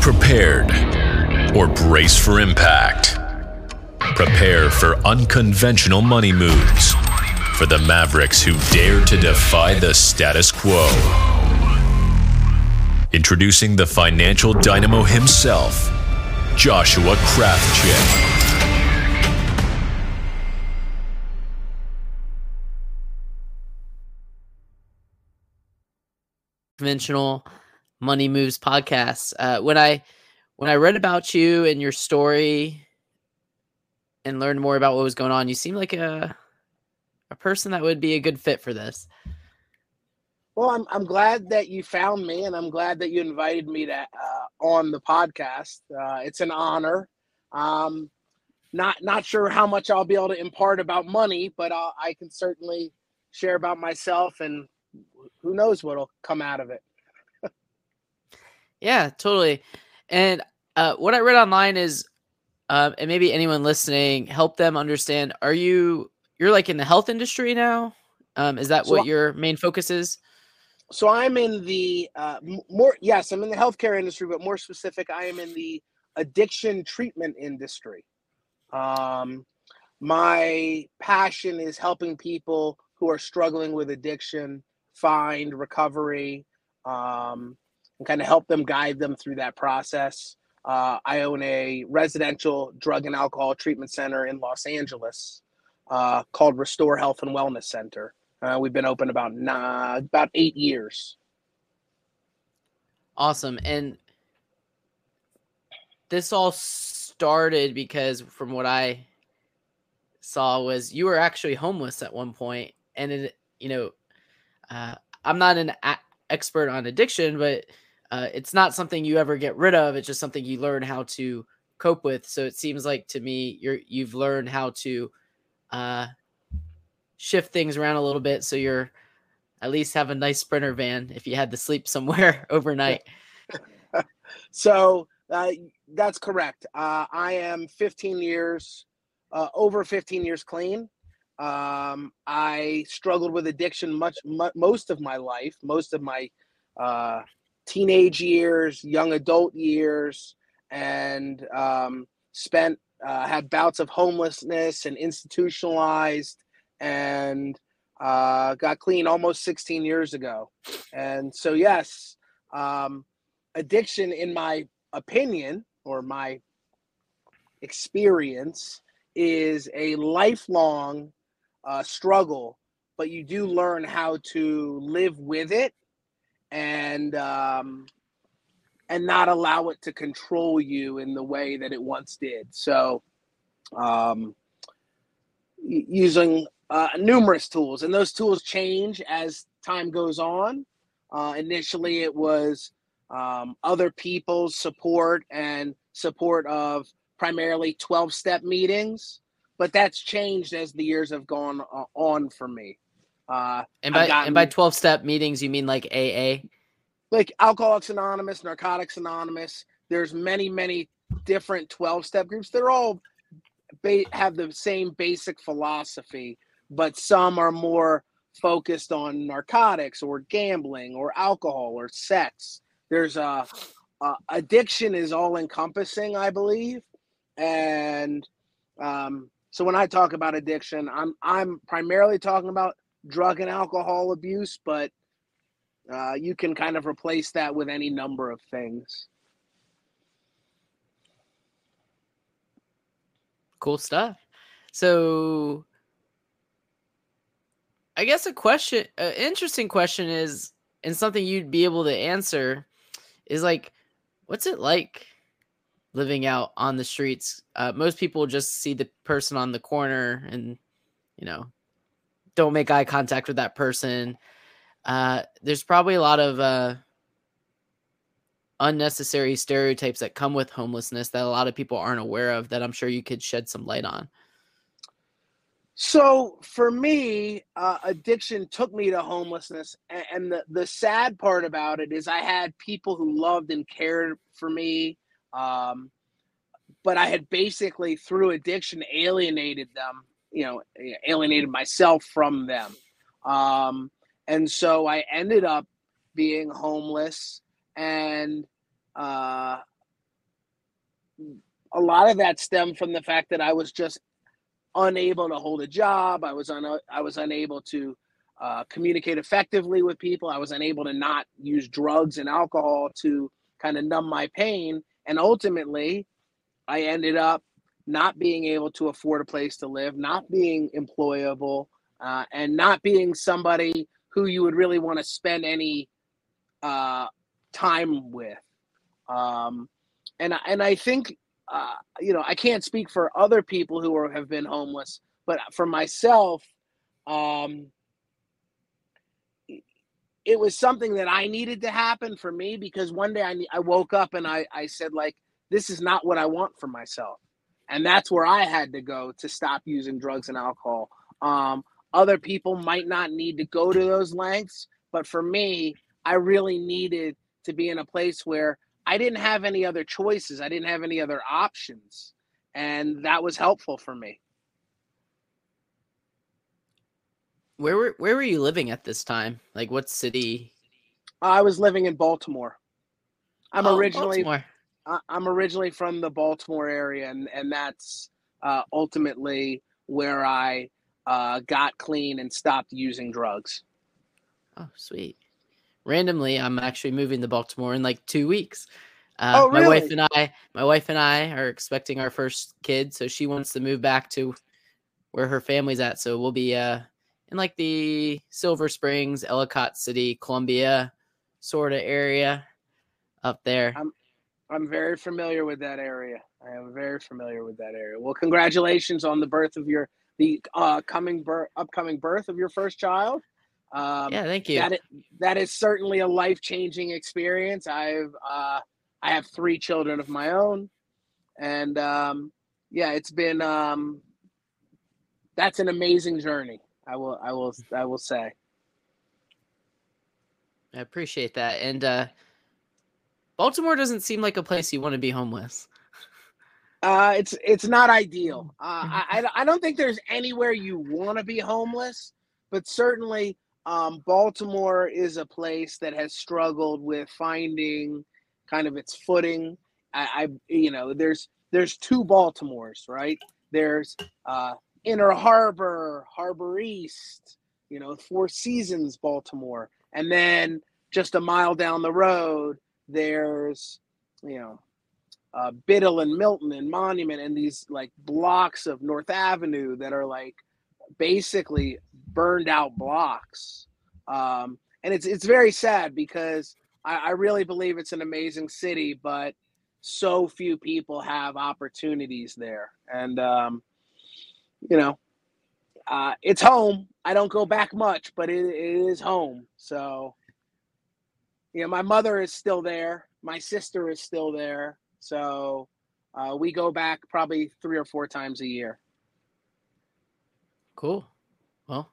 prepared or brace for impact. Prepare for unconventional money moves for the Mavericks who dare to defy the status quo. Introducing the financial dynamo himself, Joshua Krafchick. Conventional Money Moves podcast. Uh, when I when I read about you and your story and learned more about what was going on, you seem like a a person that would be a good fit for this. Well, I'm I'm glad that you found me, and I'm glad that you invited me to uh, on the podcast. Uh, it's an honor. Um, not not sure how much I'll be able to impart about money, but I'll, I can certainly share about myself, and who knows what'll come out of it. Yeah, totally. And uh, what I read online is, uh, and maybe anyone listening, help them understand. Are you you're like in the health industry now? Um, is that so, what your main focus is? So I'm in the uh, more yes, I'm in the healthcare industry, but more specific, I am in the addiction treatment industry. Um, my passion is helping people who are struggling with addiction find recovery um, and kind of help them guide them through that process. Uh, I own a residential drug and alcohol treatment center in Los Angeles uh, called Restore Health and Wellness Center. Uh, we've been open about nah, about eight years. Awesome, and this all started because, from what I saw, was you were actually homeless at one point, and it, you know, uh, I'm not an a- expert on addiction, but uh, it's not something you ever get rid of. It's just something you learn how to cope with. So it seems like to me, you're you've learned how to uh, shift things around a little bit so you're at least have a nice sprinter van if you had to sleep somewhere overnight. so uh, that's correct. Uh, I am 15 years, uh, over 15 years clean. Um, I struggled with addiction much, much, most of my life, most of my uh, teenage years, young adult years, and um, spent uh, had bouts of homelessness and institutionalized and uh, got clean almost 16 years ago. And so, yes, um, addiction, in my opinion or my experience, is a lifelong uh, struggle, but you do learn how to live with it and um, and not allow it to control you in the way that it once did. So, um, using uh, numerous tools, and those tools change as time goes on. Uh, initially, it was um, other people's support and support of primarily 12 step meetings, but that's changed as the years have gone uh, on for me. Uh, and by gotten, and by 12 step meetings, you mean like AA? like Alcoholics Anonymous, Narcotics Anonymous. There's many, many different 12 step groups. They're all ba- have the same basic philosophy, but some are more focused on narcotics or gambling or alcohol or sex. There's a, a addiction is all encompassing, I believe, and um, so when I talk about addiction, I'm I'm primarily talking about drug and alcohol abuse, but uh, you can kind of replace that with any number of things. Cool stuff. So, I guess a question, an interesting question is, and something you'd be able to answer is like, what's it like living out on the streets? Uh, most people just see the person on the corner and, you know, don't make eye contact with that person uh, there's probably a lot of uh, unnecessary stereotypes that come with homelessness that a lot of people aren't aware of that I'm sure you could shed some light on. So for me, uh, addiction took me to homelessness, and, and, the the sad part about it is I had people who loved and cared for me, um, but I had basically through addiction alienated them, you know, alienated myself from them. Um, and so I ended up being homeless and uh, a lot of that stemmed from the fact that I was just unable to hold a job. I was un- I was unable to uh, communicate effectively with people. I was unable to not use drugs and alcohol to kind of numb my pain. And ultimately, I ended up not being able to afford a place to live, not being employable, uh, and not being somebody who you would really want to spend any uh, time with. Um, and and I think uh, you know I can't speak for other people who are, have been homeless, but for myself, um, it was something that I needed to happen for me because one day I I woke up and I I said like this is not what I want for myself, and that's where I had to go to stop using drugs and alcohol. Um, other people might not need to go to those lengths, but for me, I really needed to be in a place where I didn't have any other choices. I didn't have any other options. And that was helpful for me. Where were where were you living at this time? Like what city? I was living in Baltimore. I'm Oh, originally Baltimore. I'm originally from the Baltimore area, and and that's uh, ultimately where I uh, got clean and stopped using drugs. Oh, sweet. Randomly, I'm actually moving to Baltimore in like two weeks. Uh, Oh, My wife and I, my wife and I are expecting our first kid, so she wants to move back to where her family's at. So we'll be uh in like the Silver Springs, Ellicott City, Columbia sort of area up there. I'm very familiar with that area. I am very familiar with that area. Well, congratulations on the birth of your the uh, coming birth, upcoming birth of your first child. Um, yeah, thank you. that is, that is certainly a life changing experience. I've uh, I have three children of my own, and um, yeah, it's been um, that's an amazing journey. I will I will I will say. I appreciate that. And uh Baltimore doesn't seem like a place you want to be homeless. Uh, it's it's not ideal. Uh, I I I don't think there's anywhere you want to be homeless, but certainly um, Baltimore is a place that has struggled with finding kind of its footing. I, I you know there's there's two Baltimores, right? There's uh, Inner Harbor, Harbor East, you know, Four Seasons, Baltimore, and then just a mile down the road, there's you know uh, Biddle and Milton and Monument and these like blocks of North Avenue that are like basically burned out blocks. Um, and it's it's very sad because I, I really believe it's an amazing city, but so few people have opportunities there. And um, you know, uh, it's home. I don't go back much, but it, it is home. So you know, my mother is still there. My sister is still there. So uh, we go back probably three or four times a year. Cool. Well,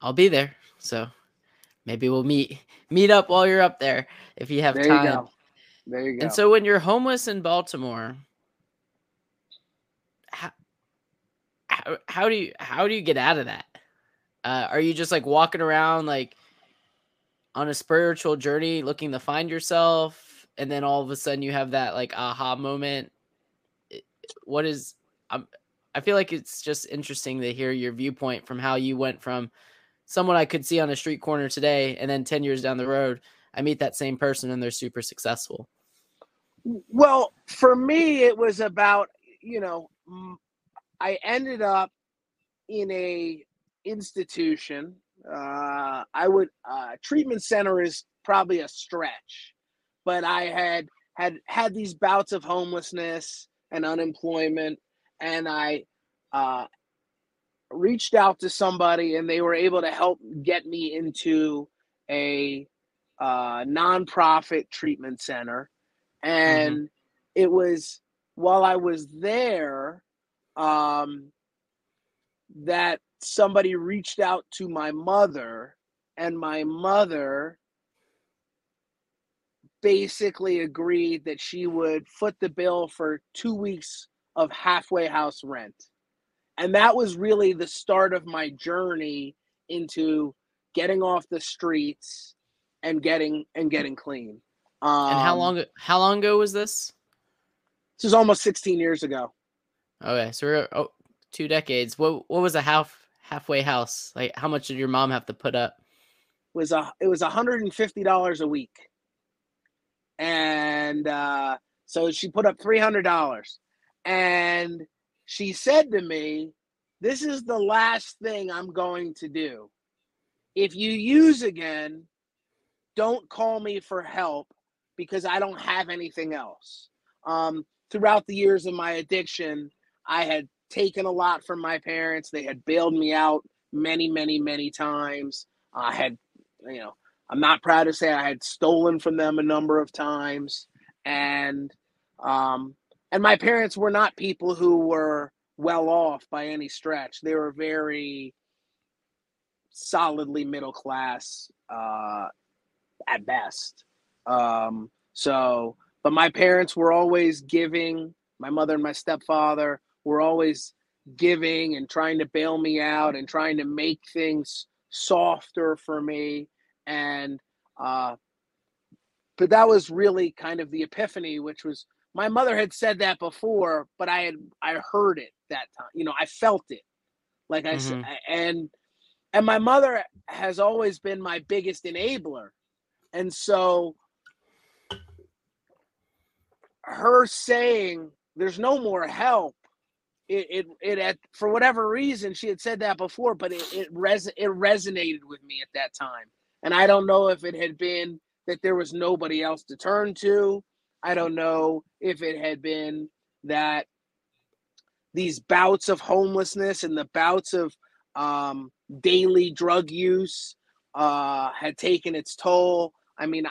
I'll be there. So maybe we'll meet meet up while you're up there if you have There time. you. There you go. And so when you're homeless in Baltimore, how, how, how do you how do you get out of that? Uh, are you just like walking around like on a spiritual journey looking to find yourself and then all of a sudden you have that like aha moment? What is I'm I feel like it's just interesting to hear your viewpoint from how you went from someone I could see on a street corner today and then 10 years down the road I meet that same person and they're super successful. Well, for me, it was about you know, I ended up in a institution. Uh, I would uh, treatment center is probably a stretch, but I had had had these bouts of homelessness and unemployment, and I uh, reached out to somebody, and they were able to help get me into a uh, nonprofit treatment center, and it was while I was there um, that somebody reached out to my mother, and my mother basically agreed that she would foot the bill for two weeks of halfway house rent. And that was really the start of my journey into getting off the streets and getting and getting clean. Um, And how long how long ago was this? This is almost 16 years ago. Okay, so we're oh, two decades. What what was a half halfway house? Like, how much did your mom have to put up? It was a it was 150 dollars a week, and uh, so she put up 300 dollars, and she said to me, "This is the last thing I'm going to do. If you use again, don't call me for help because I don't have anything else." Um, throughout the years of my addiction, I had taken a lot from my parents. They had bailed me out many, many, many times. I had, you know, I'm not proud to say I had stolen from them a number of times, and um, and my parents were not people who were well off by any stretch. They were very solidly middle class uh, at best. Um, so, but my parents were always giving. My mother and my stepfather were always giving and trying to bail me out and trying to make things softer for me. And uh but that was really kind of the epiphany which was my mother had said that before but i had i heard it that time you know i felt it. Like i said Mhm. and and my mother has always been my biggest enabler. And so her saying there's no more help it it, it at, for whatever reason she had said that before but it it, res, it resonated with me at that time. And i don't know if it had been that there was nobody else to turn to. I don't know if it had been that these bouts of homelessness and the bouts of um, daily drug use uh, had taken its toll. I mean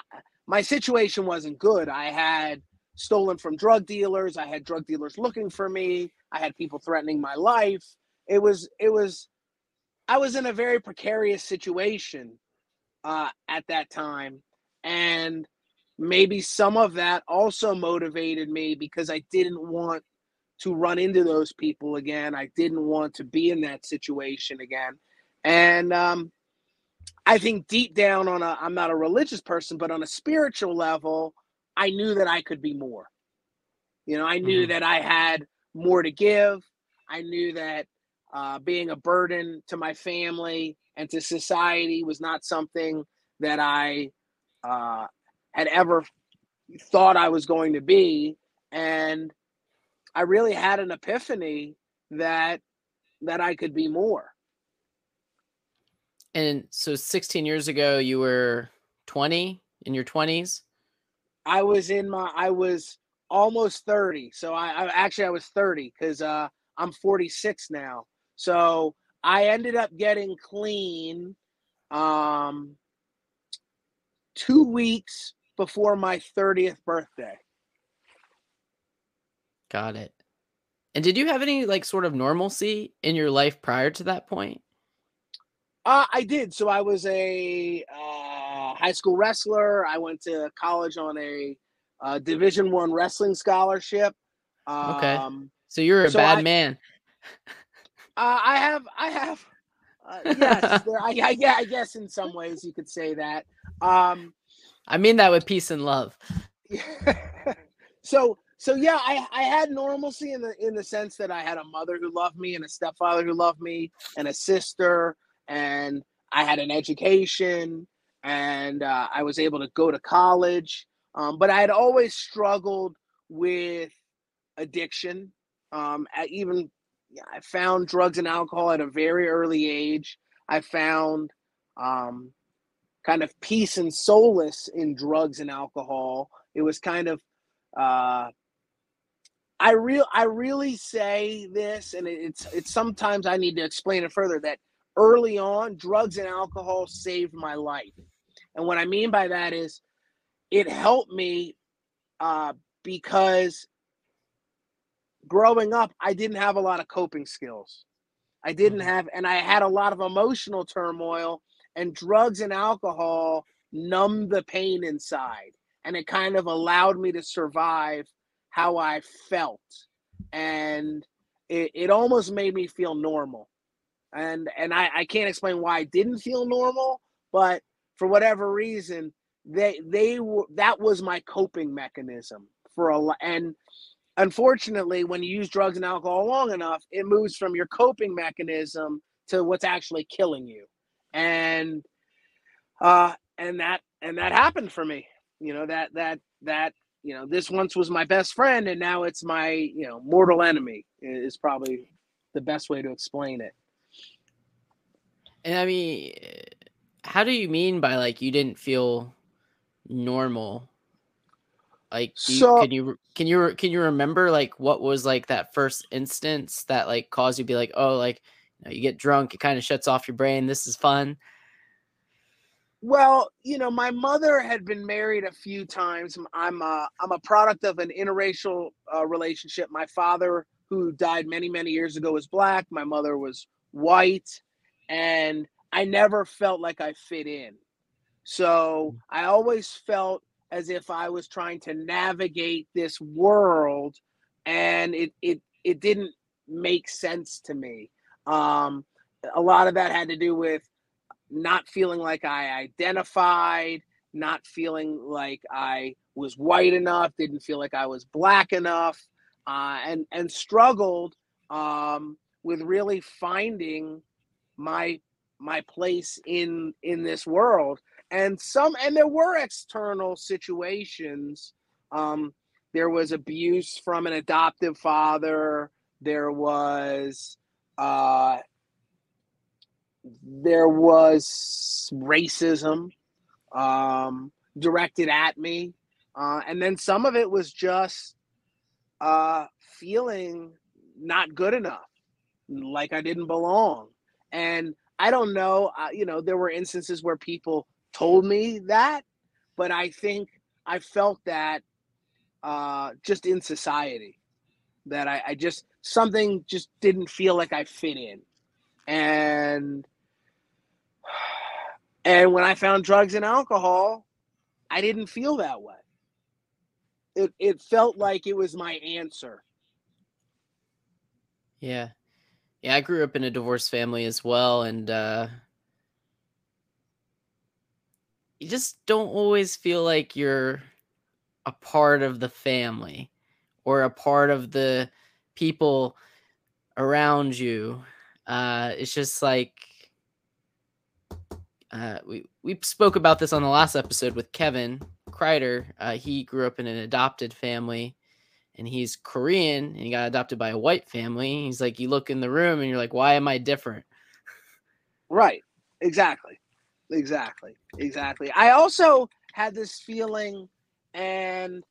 my situation wasn't good. I had stolen from drug dealers. I had drug dealers looking for me i had people threatening my life it was it was i was in a very precarious situation uh, at that time and maybe some of that also motivated me because i didn't want to run into those people again i didn't want to be in that situation again and um, i think deep down on a i'm not a religious person but on a spiritual level I knew that I could be more. You know, I knew Mhm. that I had more to give. I knew that uh, being a burden to my family and to society was not something that I uh, had ever thought I was going to be. And I really had an epiphany that that I could be more. And so 16 years ago, you were 20 in your 20s. I was in my I was almost 30. So I, I actually I was 30 because uh I'm 46 now. So I ended up getting clean um two weeks before my 30th birthday. Got it. And did you have any like sort of normalcy in your life prior to that point? Uh, I did. So I was a uh, high school wrestler. I went to college on a uh, Division One wrestling scholarship. Um, Okay. So you're a So bad I- man. Uh, I have, I have, uh, yes, there, I, I, yeah, I guess in some ways you could say that. Um, I mean that with peace and love. so, so yeah, I, I had normalcy in the in the sense that I had a mother who loved me and a stepfather who loved me and a sister, and I had an education, and uh, I was able to go to college. Um, but I had always struggled with addiction. Um, at even I found drugs and alcohol at a very early age. I found um, kind of peace and solace in drugs and alcohol. It was kind of uh, I real I really say this, and it's it's sometimes I need to explain it further that early on, drugs and alcohol saved my life, and what I mean by that is it helped me uh, because growing up, I didn't have a lot of coping skills. I didn't Mhm. have, and I had a lot of emotional turmoil, and drugs and alcohol numbed the pain inside. And it kind of allowed me to survive how I felt. And it, it almost made me feel normal. And and I, I can't explain why I didn't feel normal, but for whatever reason, they they were that was my coping mechanism for a and unfortunately, when you use drugs and alcohol long enough, it moves from your coping mechanism to what's actually killing you. And uh and that and that happened for me. You know, that that that you know, this once was my best friend and now it's my, you know, mortal enemy is probably the best way to explain it. And I mean, how do you mean by like you didn't feel normal? Like, you, so, can you can you can you remember like what was like that first instance that like caused you to be like, oh, like you, know, you get drunk, it kind of shuts off your brain. This is fun. Well, you know, my mother had been married a few times. I'm a, I'm a product of an interracial uh, relationship. My father, who died many many years ago, was black. My mother was white, and I never felt like I fit in. So mm. I always felt as if I was trying to navigate this world, and it it it didn't make sense to me. Um, a lot of that had to do with not feeling like I identified, not feeling like I was white enough, didn't feel like I was black enough, uh, and and struggled um, with really finding my my place in in this world and some and there were external situations. Um there was abuse from an adoptive father. There was uh there was racism um directed at me. Uh and then some of it was just uh feeling not good enough like i didn't belong. And I don't know. Uh, you know, there were instances where people told me that, but I think I felt that uh, just in society that I, I just something just didn't feel like I fit in, and and when I found drugs and alcohol, I didn't feel that way. It it felt like it was my answer. Yeah, yeah, I grew up in a divorced family as well, and uh, you just don't always feel like you're a part of the family or a part of the people around you. Uh, it's just like uh, we we spoke about this on the last episode with Kevin Kreider. Uh, he grew up in an adopted family, and he's Korean and he got adopted by a white family. He's like, you look in the room and you're like, why am I different? Right. Exactly. Exactly. Exactly. I also had this feeling, and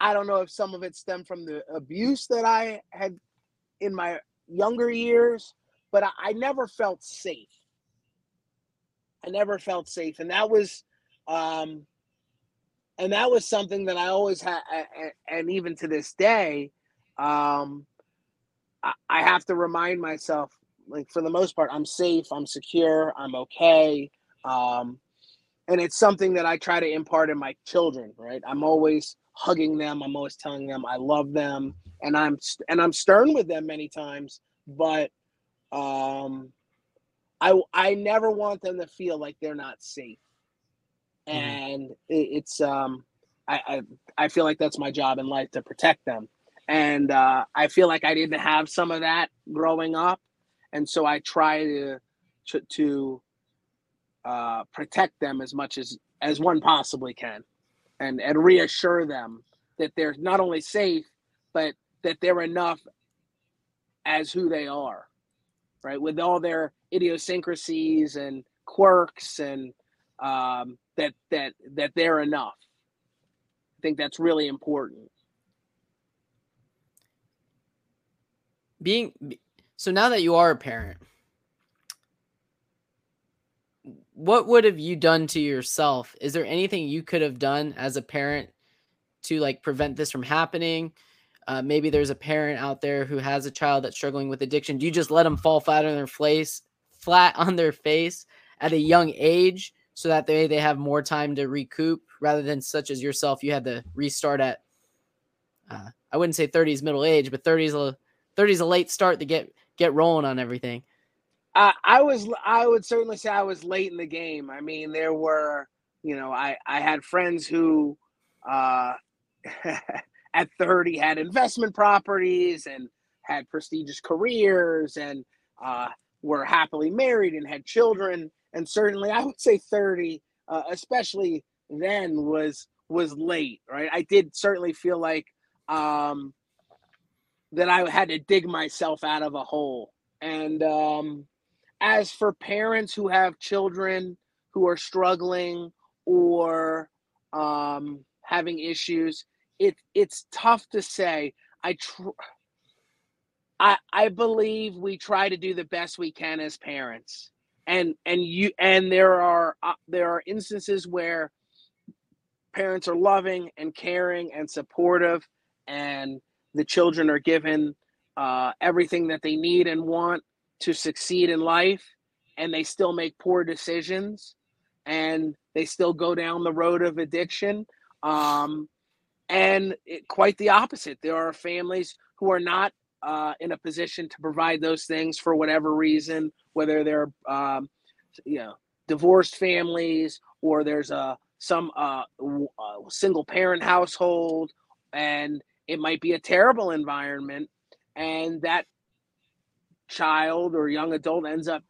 I don't know if some of it stemmed from the abuse that I had in my younger years, but I, I never felt safe. I never felt safe. And that was, um, and that was something that I always had, and even to this day, um, I have to remind myself, like for the most part, I'm safe, I'm secure, I'm okay, um, and it's something that I try to impart in my children. Right, I'm always hugging them, I'm always telling them I love them, and I'm and I'm stern with them many times, but um, I I never want them to feel like they're not safe. Mm-hmm. and it's um I, I I feel like that's my job in life to protect them, and uh, I feel like I didn't have some of that growing up, and so I try to to, to uh, protect them as much as as one possibly can, and and reassure them that they're not only safe, but that they're enough as who they are, right? With all their idiosyncrasies and quirks and um, that that that they're enough. I think that's really important. Being so now that you are a parent, what would have you done to yourself? Is there anything you could have done as a parent to like prevent this from happening? Uh, maybe there's a parent out there who has a child that's struggling with addiction. Do you just let them fall flat on their face, flat on their face at a young age, so that they they have more time to recoup rather than such as yourself you had to restart at uh, I wouldn't say 30s middle age, but 30s a 30s a late start to get get rolling on everything. I was I would certainly say I was late in the game. I mean, there were you know I I had friends who uh, at 30 had investment properties and had prestigious careers and uh, were happily married and had children. And certainly, I would say 30, uh, especially then, was was late. Right? I did certainly feel like um, that I had to dig myself out of a hole. And um, as for parents who have children who are struggling or um, having issues, it it's tough to say. I tr- I I believe we try to do the best we can as parents, and and you and there are uh, there are instances where parents are loving and caring and supportive, and the children are given uh, everything that they need and want to succeed in life, and they still make poor decisions, and they still go down the road of addiction. Um, and it, quite the opposite. There are families who are not uh, in a position to provide those things for whatever reason, whether they're um, you know divorced families or there's a some uh, a single parent household, and it might be a terrible environment, and that child or young adult ends up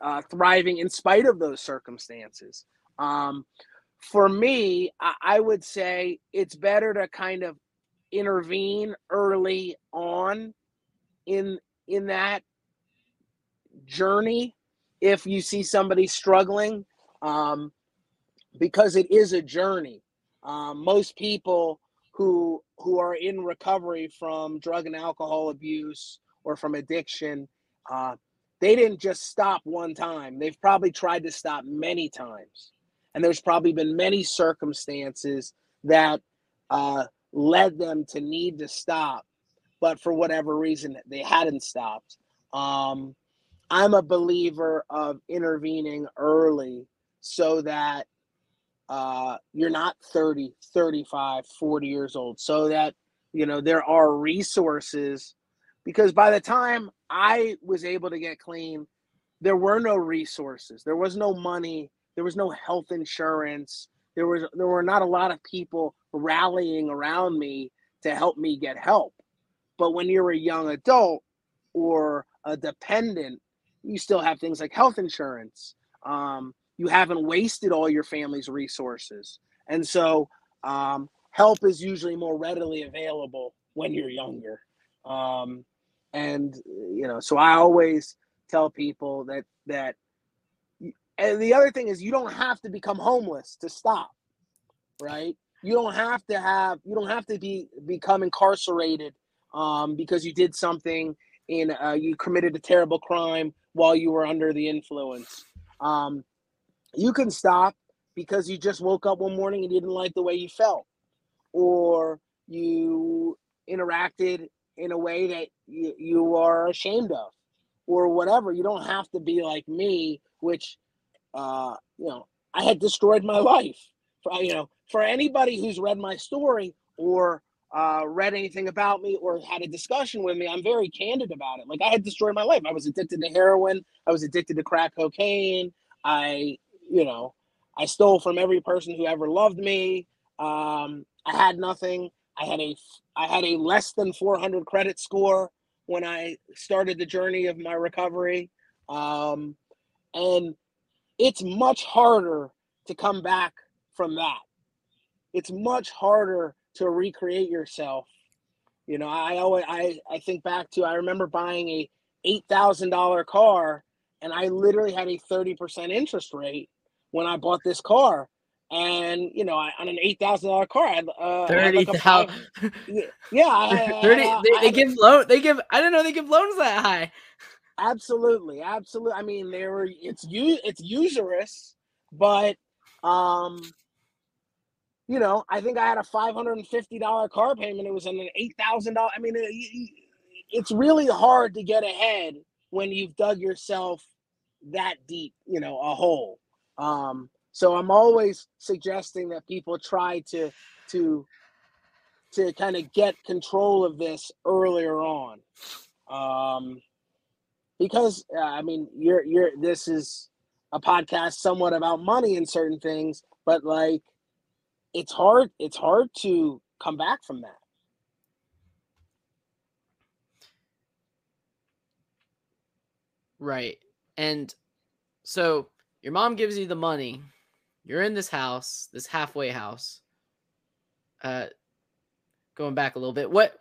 uh, thriving in spite of those circumstances. Um, for me, I, I would say it's better to kind of intervene early on in in that journey if you see somebody struggling um, because it is a journey um, most people who who are in recovery from drug and alcohol abuse or from addiction uh, they didn't just stop one time they've probably tried to stop many times and there's probably been many circumstances that uh, led them to need to stop, but for whatever reason they hadn't stopped. Um, I'm a believer of intervening early so that uh, you're not 30, 35, 40 years old, so that you know there are resources. Because by the time I was able to get clean, there were no resources, there was no money, there was no health insurance. There was there were not a lot of people rallying around me to help me get help. But when you're a young adult or a dependent, you still have things like health insurance. Um, you haven't wasted all your family's resources, and so um, help is usually more readily available when you're younger. Um, and you know, so I always tell people that that and the other thing is you don't have to become homeless to stop, right? You don't have to have you don't have to be become incarcerated um, because you did something in uh, you committed a terrible crime while you were under the influence. Um, you can stop because you just woke up one morning and you didn't like the way you felt, or you interacted in a way that you, you are ashamed of, or whatever. You don't have to be like me, which uh, you know, I had destroyed my life. For, you know, for anybody who's read my story or uh, read anything about me or had a discussion with me, I'm very candid about it. Like I had destroyed my life. I was addicted to heroin. I was addicted to crack cocaine. I, you know, I stole from every person who ever loved me. Um, I had nothing. I had a, I had a less than 400 credit score when I started the journey of my recovery. Um, and it's much harder to come back from that. It's much harder to recreate yourself. You know, I always I, I think back to I remember buying a eight thousand dollar car and I literally had a 30% interest rate when I bought this car. And you know, I, on an eight thousand dollar car, I, uh, thirty thousand. Yeah, I, thirty. I, they, they give loan. They give. I don't know they give loans that high. Absolutely, absolutely. I mean, there were it's you it's usurious, but um, you know, I think I had a five hundred and fifty dollar car payment. It was an eight thousand dollar. I mean, it, it's really hard to get ahead when you've dug yourself that deep, you know, a hole. Um, so I'm always suggesting that people try to to to kind of get control of this earlier on, um, because uh, I mean, you're you're this is a podcast somewhat about money and certain things, but like it's hard it's hard to come back from that. Right. And so your mom gives you the money you're in this house, this halfway house. Uh going back a little bit. What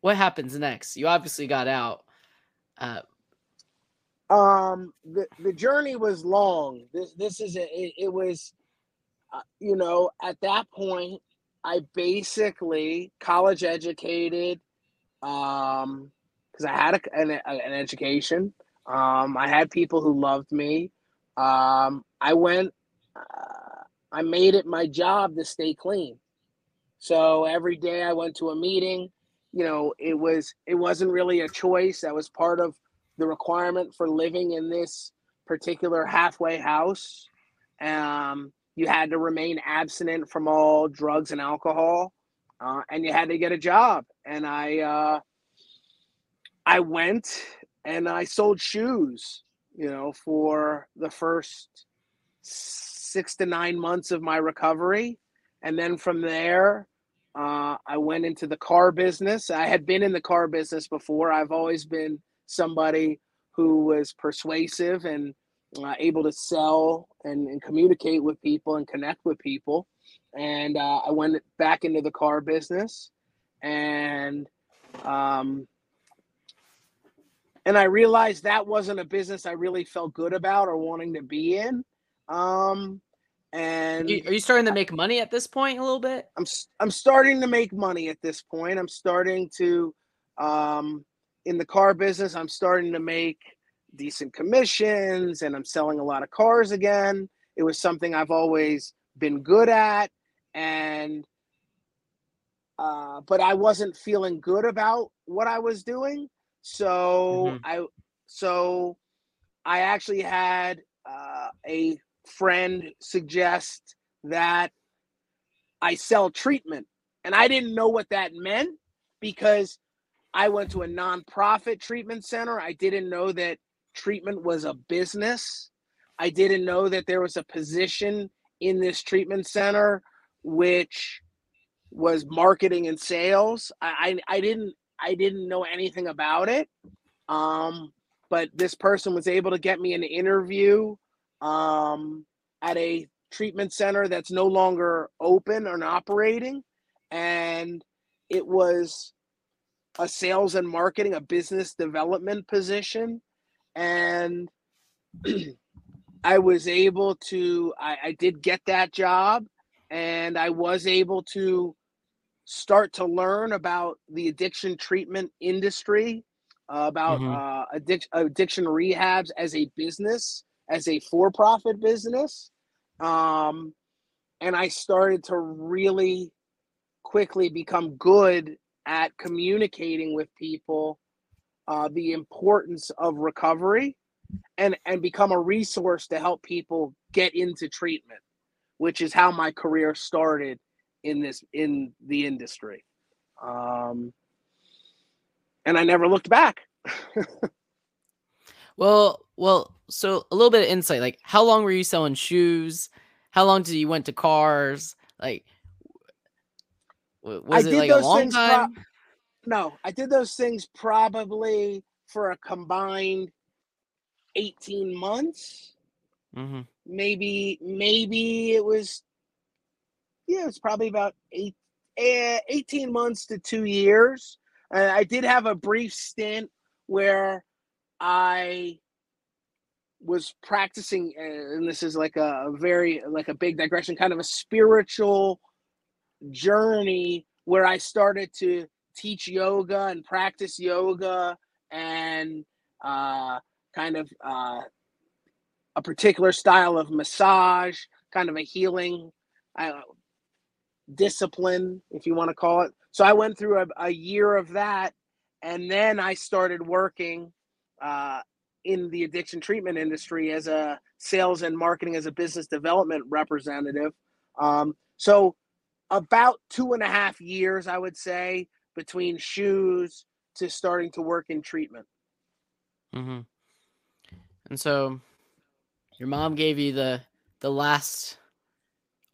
what happens next? You obviously got out. Uh um the the journey was long this this is a, it, it was uh, you know at that point i basically college educated um because i had a, an, an education um i had people who loved me um i went uh, i made it my job to stay clean so every day i went to a meeting you know it was it wasn't really a choice that was part of the requirement for living in this particular halfway house. Um, you had to remain abstinent from all drugs and alcohol, uh, and you had to get a job. And I, uh, I went and I sold shoes, you know, for the first six to nine months of my recovery, and then from there, uh, I went into the car business. I had been in the car business before. I've always been somebody who was persuasive and uh, able to sell and, and, communicate with people and connect with people. And uh, I went back into the car business, and um, and I realized that wasn't a business I really felt good about or wanting to be in. Um, and are you starting to make money at this point a little bit? I'm I'm starting to make money at this point. I'm starting to um, in the car business, I'm starting to make decent commissions and I'm selling a lot of cars again. It was something I've always been good at and uh, but I wasn't feeling good about what I was doing. So mm-hmm. I so I actually had uh, a friend suggest that I sell treatment. And I didn't know what that meant because I went to a nonprofit treatment center. I didn't know that treatment was a business. I didn't know that there was a position in this treatment center which was marketing and sales. I, I, I didn't I didn't know anything about it. Um, but this person was able to get me an interview um, at a treatment center that's no longer open and operating. And it was a sales and marketing, a business development position. And I was able to, I, I, did get that job and I was able to start to learn about the addiction treatment industry, uh, about mm-hmm. uh, addic- addiction rehabs as a business, as a for profit business. Um, and I started to really quickly become good at communicating with people uh, the importance of recovery and and become a resource to help people get into treatment which is how my career started in this in the industry um, and i never looked back well well so a little bit of insight like how long were you selling shoes how long did you went to cars like was I it like a long time? Pro- no, I did those things probably for a combined 18 months. Mm-hmm. Maybe, maybe it was, yeah, it's probably about eight, eh, 18 months to two years. Uh, I did have a brief stint where I was practicing, uh, and this is like a, very, like a big digression, kind of a spiritual journey where I started to teach yoga and practice yoga and uh, kind of uh, a particular style of massage, kind of a healing uh, discipline, if you want to call it. So I went through a, a year of that, and then I started working uh, in the addiction treatment industry as a sales and marketing as a business development representative. Um, so about two and a half years, I would say, between shoes to starting to work in treatment. Mm-hmm. And so, your mom gave you the the last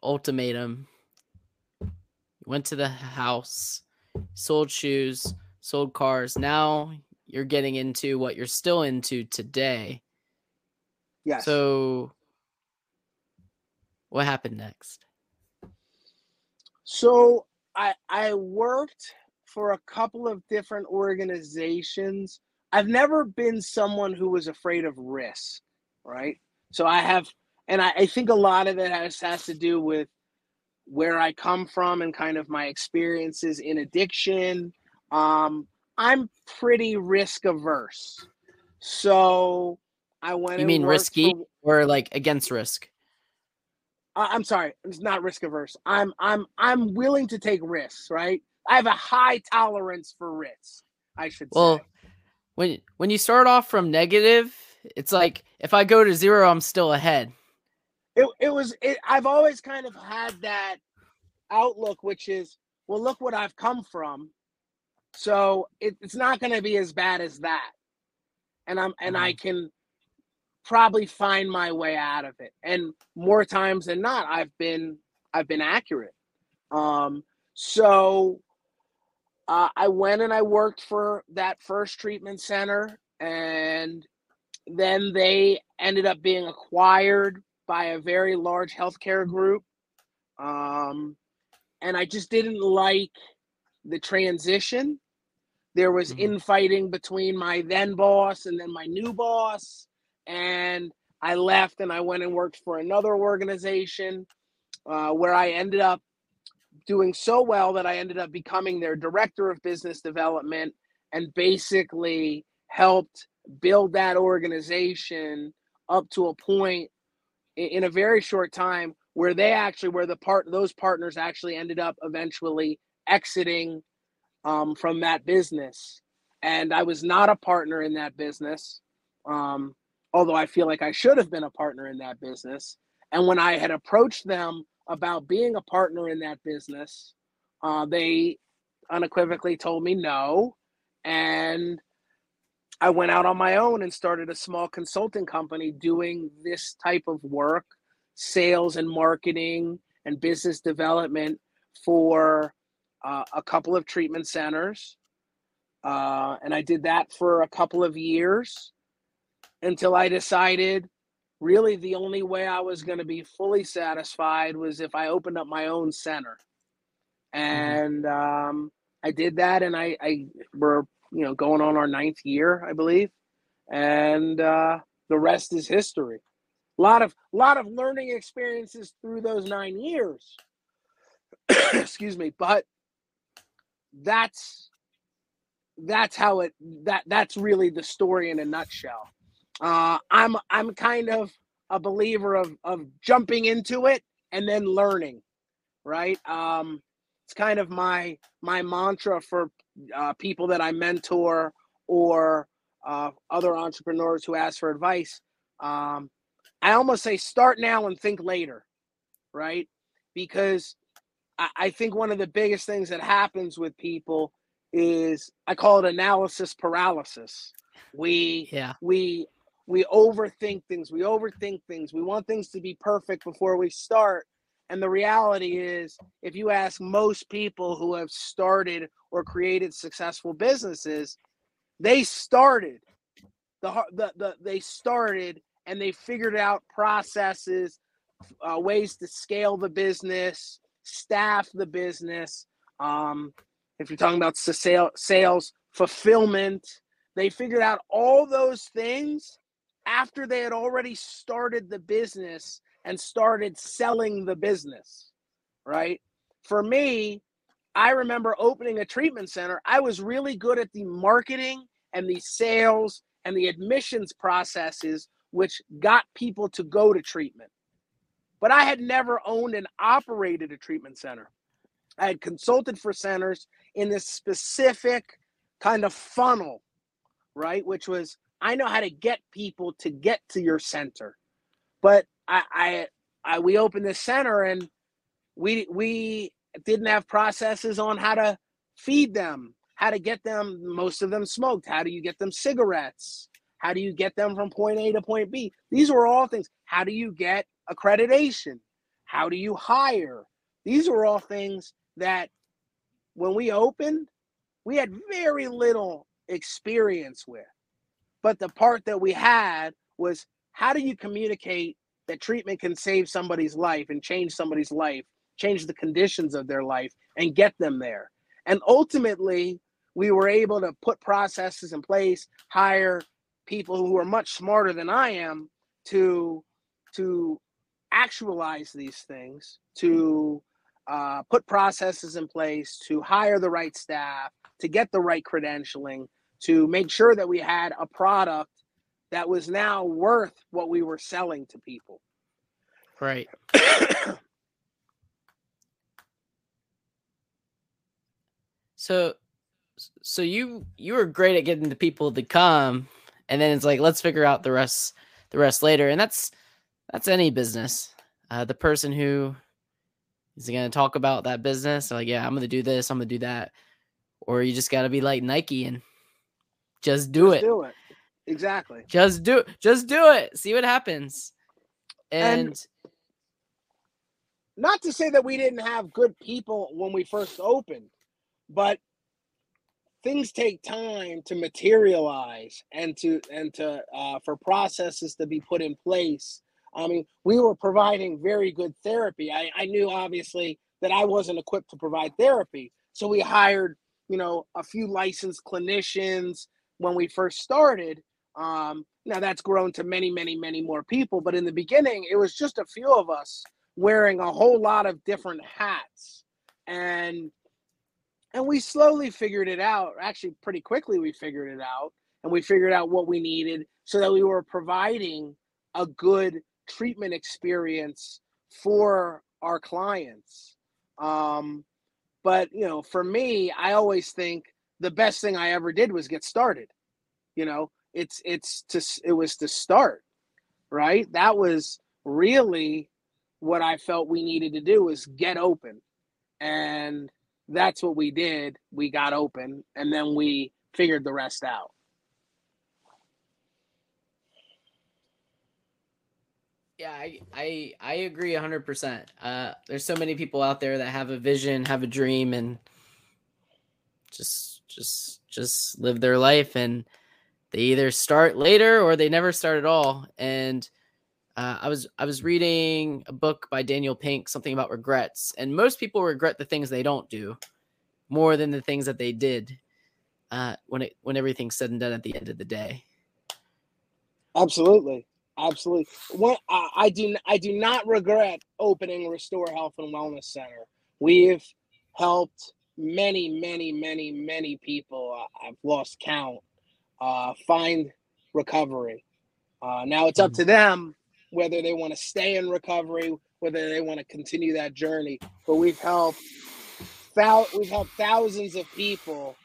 ultimatum. Went to the house, sold shoes, sold cars. Now you're getting into what you're still into today, Yes. So, what happened next? So I I worked for a couple of different organizations. I've never been someone who was afraid of risk, right? So I have, and I, I think a lot of it has has to do with where I come from and kind of my experiences in addiction. Um, I'm pretty risk averse, so I went. You mean risky for- or like against risk? I- I'm sorry, it's not risk averse. I'm I'm I'm willing to take risks, right? I have a high tolerance for risk. I should Well, say. Well, when when you start off from negative, it's like if I go to zero, I'm still ahead. It it was it, I've always kind of had that outlook, which is, well, look what I've come from. So it, it's not going to be as bad as that, and I'm and I can probably find my way out of it. And more times than not, I've been I've been accurate. Um, so uh, I went and I worked for that first treatment center, and then they ended up being acquired by a very large healthcare group. Um, and I just didn't like the transition. There was Mhm. infighting between my then boss and then my new boss. And I left and I went and worked for another organization uh, where I ended up doing so well that I ended up becoming their director of business development and basically helped build that organization up to a point in a very short time where they actually where the part those partners actually ended up eventually exiting um, from that business. And i was not a partner in that business um, although i feel like i should have been a partner in that business. And when i had approached them about being a partner in that business uh, they unequivocally told me no. And I went out on my own and started a small consulting company doing this type of work, sales and marketing and business development for uh, a couple of treatment centers. Uh, and I did that for a couple of years until I decided really the only way I was going to be fully satisfied was if I opened up my own center. And um, I did that, and I, I we're you know going on our ninth year, I believe, and uh, the rest is history. A lot of lot of learning experiences through those nine years. Excuse me, but that's that's how it that that's really the story in a nutshell. Uh, I'm I'm kind of a believer of of jumping into it and then learning, right? Um, it's kind of my my mantra for uh, people that I mentor or uh, other entrepreneurs who ask for advice. Um, I almost say start now and think later, right? Because I, I think one of the biggest things that happens with people is I call it analysis paralysis. We Yeah. we we overthink things we overthink things we want things to be perfect before we start and the reality is if you ask most people who have started or created successful businesses they started the, the, the they started and they figured out processes uh, ways to scale the business staff the business um, if you're talking about sa- sale, sales fulfillment they figured out all those things after they had already started the business and started selling the business, right? For me, I remember opening a treatment center. I was really good at the marketing and the sales and the admissions processes, which got people to go to treatment. But I had never owned and operated a treatment center. I had consulted for centers in this specific kind of funnel, right? Which was I know how to get people to get to your center. But I, I, I we opened this center and we we didn't have processes on how to feed them, how to get them. Most of them smoked. How do you get them cigarettes? How do you get them from point A to point B? These were all things. How do you get accreditation? How do you hire? These are all things that when we opened, we had very little experience with. But the part that we had was how do you communicate that treatment can save somebody's life and change somebody's life, change the conditions of their life, and get them there? And ultimately, we were able to put processes in place, hire people who are much smarter than I am to to actualize these things, to uh, put processes in place, to hire the right staff, to get the right credentialing, to make sure that we had a product that was now worth what we were selling to people. Right. so so you you were great at getting the people to come and then it's like let's figure out the rest the rest later and that's that's any business uh, the person who is going to talk about that business like yeah i'm going to do this i'm going to do that or you just got to be like nike and just do Just it do it. Exactly. just do just do it see what happens And- and not to say that we didn't have good people when we first opened, but things take time to materialize and to and to uh, for processes to be put in place. I mean, we were providing very good therapy. I, I knew obviously that I wasn't equipped to provide therapy, so we hired you know a few licensed clinicians when we first started. Um, now that's grown to many, many, many more people, but in the beginning, it was just a few of us wearing a whole lot of different hats and and we slowly figured it out actually pretty quickly we figured it out and we figured out what we needed so that we were providing a good treatment experience for our clients um, but you know for me i always think the best thing i ever did was get started you know it's it's to it was to start right that was really what I felt we needed to do was get open. And that's what we did. We got open and then we figured the rest out. Yeah, I I, I agree hundred percent. Uh, there's so many people out there that have a vision, have a dream, and just just just live their life, and they either start later or they never start at all. And uh, I was I was reading a book by Daniel Pink, something about regrets, and most people regret the things they don't do more than the things that they did. Uh, when it when everything's said and done at the end of the day. Absolutely. Absolutely. What I, I do I do not regret opening Restore Health and Wellness Center. We've helped many, many, many, many people. Uh, I've lost count. Uh, find recovery. Uh, now it's up to them whether they want to stay in recovery, whether they want to continue that journey. But we've helped thou- we've helped thousands of people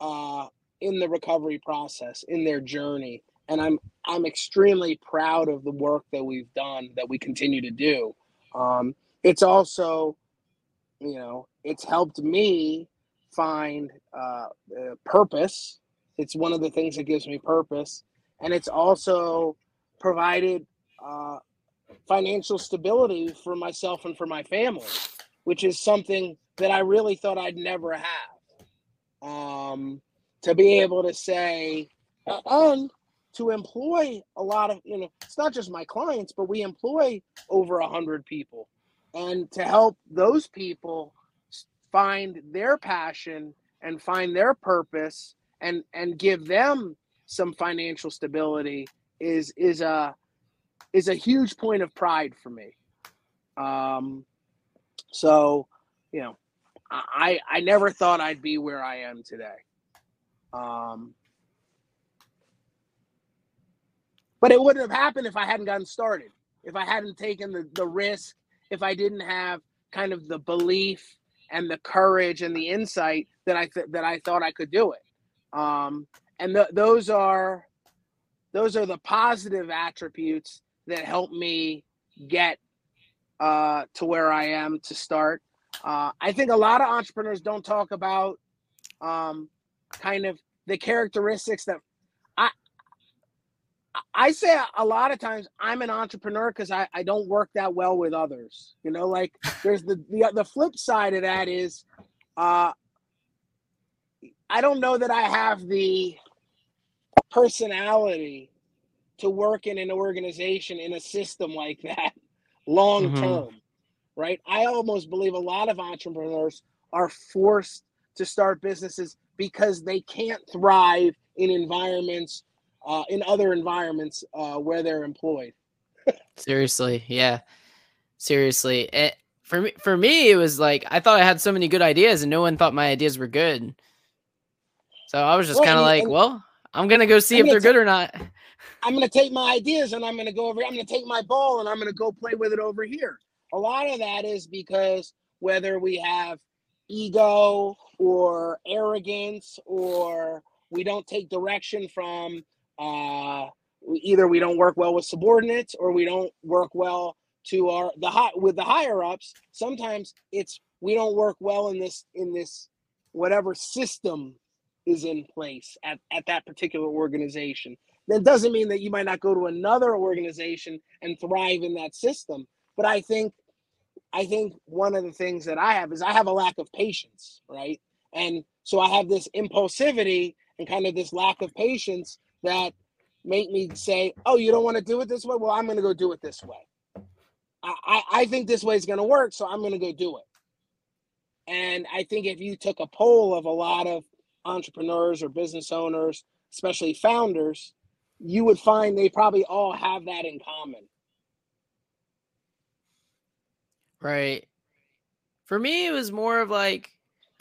uh, in the recovery process, in their journey, and I'm I'm extremely proud of the work that we've done, that we continue to do. Um, it's also, you know, it's helped me find uh, uh, purpose. It's one of the things that gives me purpose, and it's also provided uh, financial stability for myself and for my family, which is something that I really thought I'd never have. Um, to be able to say, and to employ a lot of, you know, it's not just my clients, but we employ over a hundred people, and to help those people find their passion and find their purpose and and give them some financial stability is is a is a huge point of pride for me. Um, so, you know, I I never thought I'd be where I am today. Um, but it wouldn't have happened if I hadn't gotten started. If I hadn't taken the, the risk, if I didn't have kind of the belief and the courage and the insight that I th- that I thought I could do it. Um, and th- those are those are the positive attributes that help me get uh, to where I am to start. Uh, I think a lot of entrepreneurs don't talk about um, kind of the characteristics that I say a lot of times I'm an entrepreneur because I, I don't work that well with others. You know, like there's the the, the flip side of that is uh, I don't know that I have the personality to work in an organization in a system like that long Mhm. term, right? I almost believe a lot of entrepreneurs are forced to start businesses because they can't thrive in environments, uh, in other environments uh, where they're employed. Seriously, yeah. Seriously. It, for me for me it was like I thought I had so many good ideas and no one thought my ideas were good. So I was just Well, kind of like, and- well, I'm going to go see I'm if they're good or not. I'm going to take my ideas and I'm going to go over. I'm going to take my ball and I'm going to go play with it over here. A lot of that is because whether we have ego or arrogance or we don't take direction from uh, either we don't work well with subordinates or we don't work well to our the high with the higher ups. Sometimes it's we don't work well in this in this whatever system is in place at, at that particular organization that doesn't mean that you might not go to another organization and thrive in that system but i think i think one of the things that i have is i have a lack of patience right and so i have this impulsivity and kind of this lack of patience that make me say oh you don't want to do it this way well i'm going to go do it this way I, I, I think this way is going to work so i'm going to go do it and i think if you took a poll of a lot of entrepreneurs or business owners especially founders you would find they probably all have that in common. Right. For me, it was more of like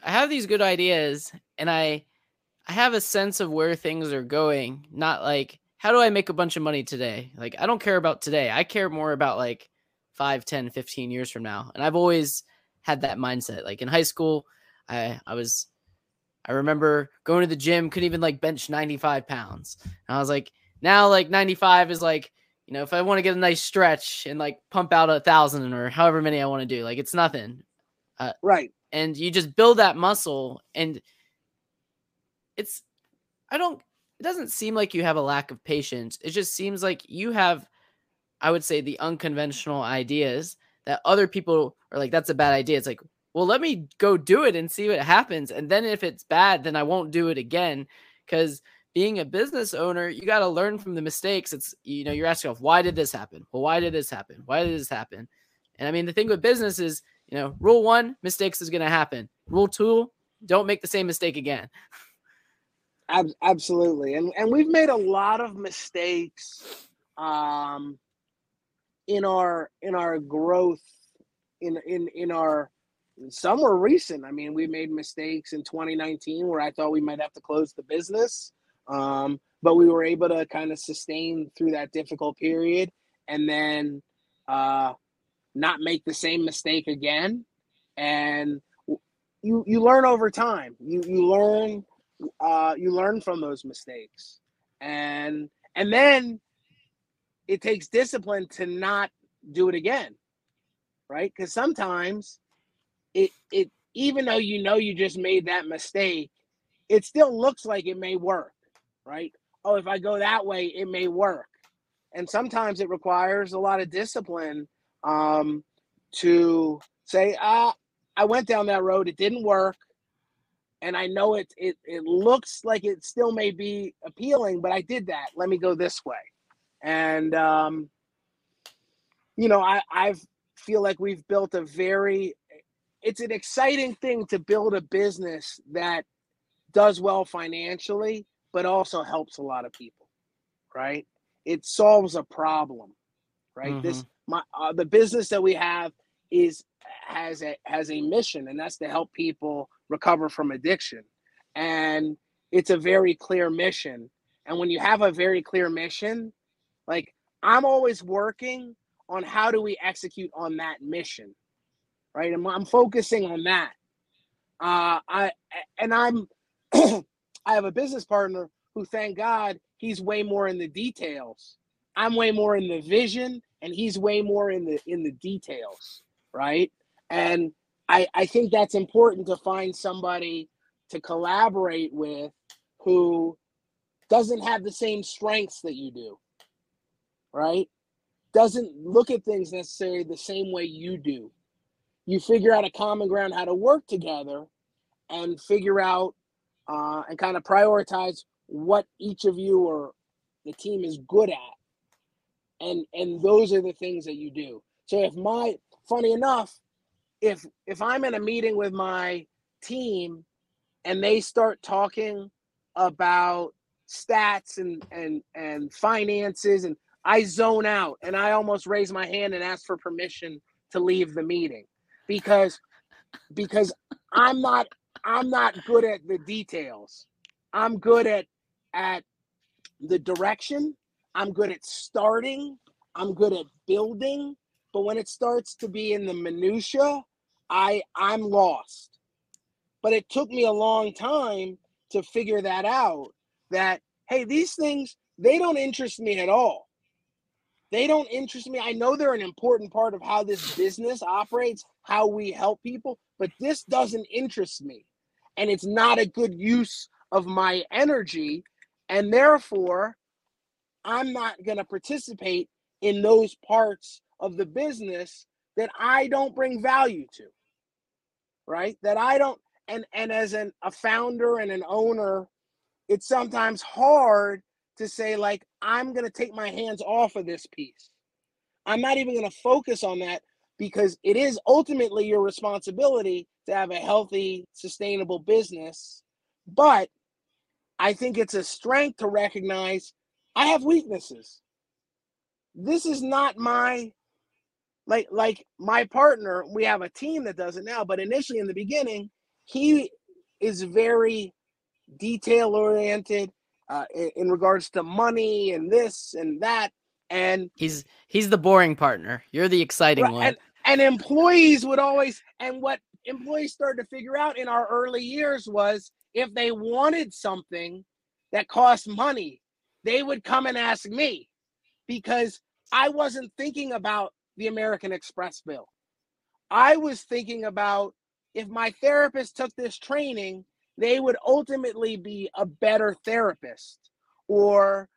I have these good ideas and I I have a sense of where things are going, not like how do I make a bunch of money today? Like I don't care about today. I care more about like 5, 10, 15 years from now. And I've always had that mindset. Like in high school, I I was I remember going to the gym, couldn't even like bench 95 pounds. And I was like, now like 95 is like you know, if I want to get a nice stretch and like pump out a thousand or however many I want to do, like it's nothing. Uh, right. And you just build that muscle and it's, I don't, it doesn't seem like you have a lack of patience. It just seems like you have, I would say, the unconventional ideas that other people are like, that's a bad idea. It's like, well, let me go do it and see what happens. And then if it's bad, then I won't do it again. Cause being a business owner, you got to learn from the mistakes. It's, you know, you're asking yourself, why did this happen? Well, why did this happen? Why did this happen? And I mean, the thing with business is, you know, rule one, mistakes is going to happen. Rule two, don't make the same mistake again. Ab- absolutely. And and we've made a lot of mistakes um in our in our growth in in in our some were recent. I mean, we made mistakes in 2019 where I thought we might have to close the business. Um, but we were able to kind of sustain through that difficult period and then uh not make the same mistake again. And you you learn over time. You you learn uh, you learn from those mistakes. And and then it takes discipline to not do it again right? Because sometimes it it even though you know you just made that mistake it still looks like it may work right? Oh if i go that way it may work. And sometimes it requires a lot of discipline um, to say ah i went down that road it didn't work and I know it it it looks like it still may be appealing, but I did that. Let me go this way, and um, you know I I feel like we've built a very it's an exciting thing to build a business that does well financially, but also helps a lot of people, right? It solves a problem, right? This my uh, the business that we have is has a has a mission, and that's to help people recover from addiction. And it's a very clear mission. And when you have a very clear mission, like I'm always working on how do we execute on that mission, right? I'm, I'm focusing on that. Uh, I and I'm I have a business partner who, thank God, he's way more in the details. I'm way more in the vision, and he's way more in the in the details, right? And I, I think that's important to find somebody to collaborate with who doesn't have the same strengths that you do, right? Doesn't look at things necessarily the same way you do. You figure out a common ground how to work together and figure out uh, and kind of prioritize what each of you or the team is good at and and those are the things that you do so if my funny enough if if i'm in a meeting with my team and they start talking about stats and and and finances and I zone out and I almost raise my hand and ask for permission to leave the meeting because because I'm not I'm not good at the details. I'm good at at the direction. I'm good at starting. I'm good at building. But when it starts to be in the minutia, I I'm lost. But it took me a long time to figure that out that hey, these things they don't interest me at all. They don't interest me. I know they're an important part of how this business operates, how we help people, but this doesn't interest me. And it's not a good use of my energy. And therefore, I'm not going to participate in those parts of the business that I don't bring value to. Right? That I don't and and as an a founder and an owner, it's sometimes hard to say like i'm going to take my hands off of this piece i'm not even going to focus on that because it is ultimately your responsibility to have a healthy sustainable business but i think it's a strength to recognize i have weaknesses this is not my like like my partner we have a team that does it now but initially in the beginning he is very detail oriented uh, in, in regards to money and this and that. And he's he's the boring partner. You're the exciting right, one. And, and employees would always and what employees started to figure out in our early years was if they wanted something that cost money, they would come and ask me because I wasn't thinking about the American Express bill. I was thinking about if my therapist took this training, they would ultimately be a better therapist. Or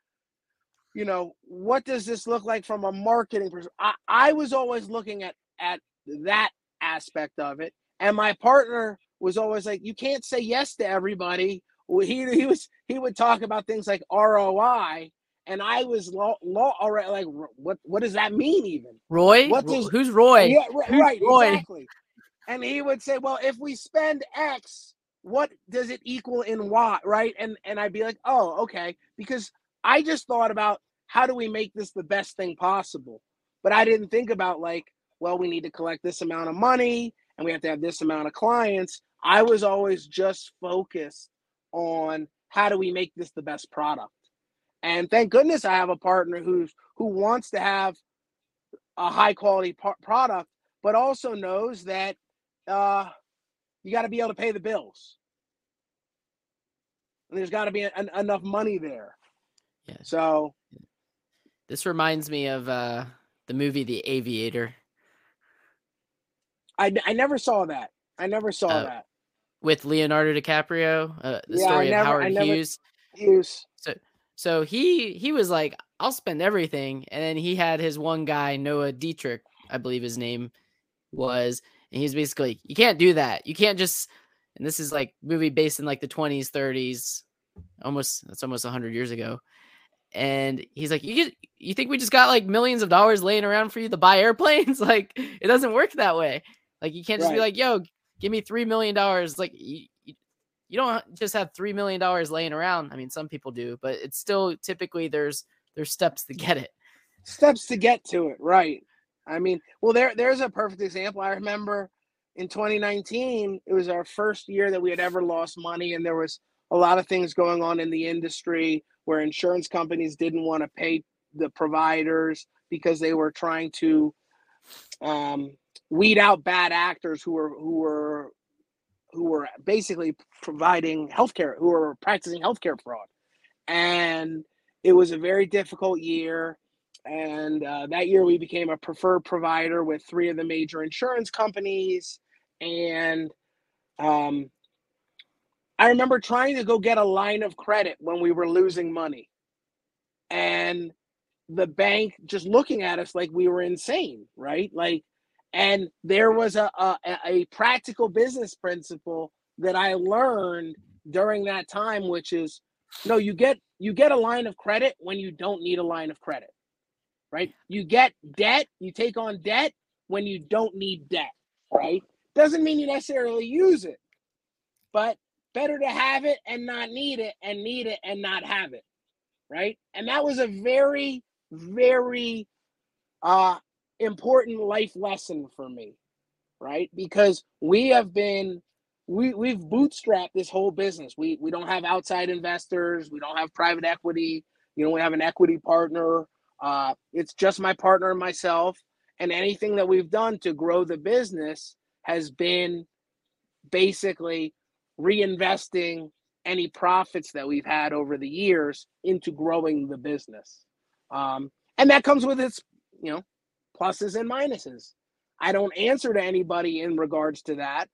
you know what does this look like from a marketing perspective I, I was always looking at at that aspect of it. And my partner was always like you can't say yes to everybody. He, he was he would talk about things like roi and I was law, law already like what what does that mean even? Roy? What does who's Roy? Yeah who's right Roy? exactly. And he would say well if we spend X what does it equal in Y?" right? And and i'd be like oh okay. Because i just thought about how do we make this the best thing possible? But i didn't think about like well we need to collect this amount of money and we have to have this amount of clients. I was always just focused on how do we make this the best product and thank goodness i have a partner who's who wants to have a high quality par- product but also knows that uh you got to be able to pay the bills. And there's got to be an, enough money there. Yeah. So this reminds me of uh the movie The Aviator. I, I never saw that. I never saw uh, that. With Leonardo DiCaprio, uh, the yeah, story never, of Howard Hughes. Hughes. So he he was like, I'll spend everything, and then he had his one guy Noah Dietrich, I believe his name was, and he's basically you can't do that. You can't just and this is like movie based in like the 20s, 30s, almost that's almost 100 years ago. And he's like, "You you think we just got like millions of dollars laying around for you to buy airplanes? like it doesn't work that way. Like you can't just right. be like, "Yo, give me 3 million dollars." Like you, you don't just have 3 million dollars laying around. I mean, some people do, but it's still typically there's there's steps to get it. Steps to get to it, right? I mean, well, there there's a perfect example. I remember in 2019, it was our first year that we had ever lost money, and there was a lot of things going on in the industry where insurance companies didn't want to pay the providers because they were trying to um, weed out bad actors who were who were who were basically providing healthcare, who were practicing healthcare fraud, and it was a very difficult year and uh, that year we became a preferred provider with three of the major insurance companies. And um, I remember trying to go get a line of credit when we were losing money. And the bank just looking at us like we were insane, right? Like, and there was a, a, a practical business principle that I learned during that time, which is no, you get you get a line of credit when you don't need a line of credit right? You get debt, you take on debt when you don't need debt, right? Doesn't mean you necessarily use it, but better to have it and not need it and need it and not have it, right? And that was a very, very uh, important life lesson for me, right? Because we have been we we've bootstrapped this whole business. We we don't have outside investors. We don't have private equity. You know, we have an equity partner. Uh, it's just my partner and myself. And anything that we've done to grow the business has been basically reinvesting any profits that we've had over the years into growing the business. Um, and that comes with its, you know, pluses and minuses. I don't answer to anybody in regards to that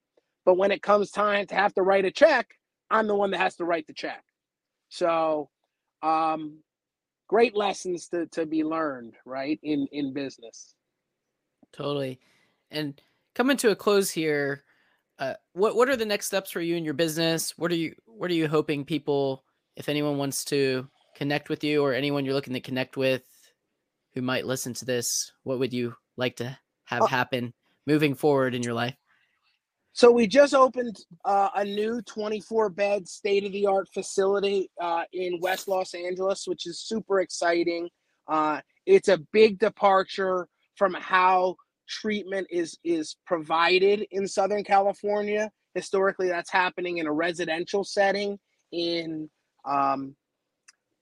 but when it comes time to have to write a check, I'm the one that has to write the check. So, um, great lessons to, to be learned, right, in, in business. Totally. And coming to a close here, uh, what what are the next steps for you in your business? What are you what are you hoping people, if anyone wants to connect with you or anyone you're looking to connect with, who might listen to this, what would you like to have uh, happen moving forward in your life? So we just opened uh, a new 24 bed state of the art facility uh, in West Los Angeles, which is super exciting. Uh, it's a big departure from how treatment is is provided in Southern California. Historically, that's happening in a residential setting. In um,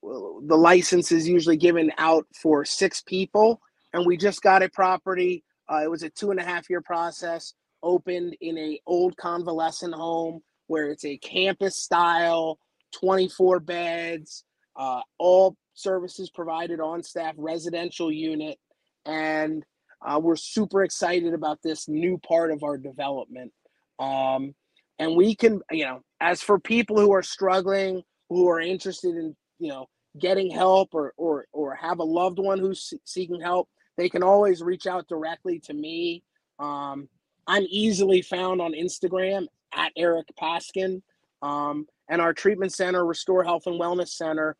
the license is usually given out for six people, and we just got a property. Uh, it was a two and a half year process opened in a old convalescent home where it's a campus style 24 beds uh, all services provided on staff residential unit and uh, we're super excited about this new part of our development um, and we can you know as for people who are struggling who are interested in you know getting help or or or have a loved one who's seeking help they can always reach out directly to me um, I'm easily found on Instagram at Eric Paskin. Um, and our treatment center, Restore Health and Wellness Center,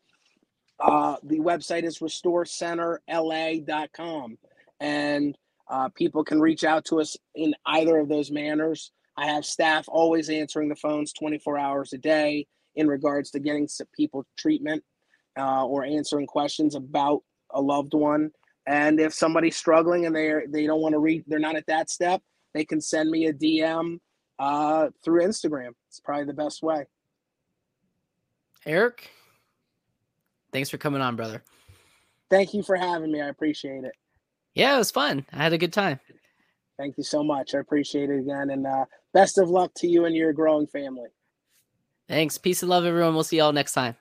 uh, the website is restorecenterla.com. And uh, people can reach out to us in either of those manners. I have staff always answering the phones 24 hours a day in regards to getting people treatment uh, or answering questions about a loved one. And if somebody's struggling and they they don't want to read, they're not at that step they can send me a DM uh, through Instagram. It's probably the best way. Eric, thanks for coming on, brother. Thank you for having me. I appreciate it. Yeah, it was fun. I had a good time. Thank you so much. I appreciate it again. And uh, best of luck to you and your growing family. Thanks. Peace and love, everyone. We'll see y'all next time.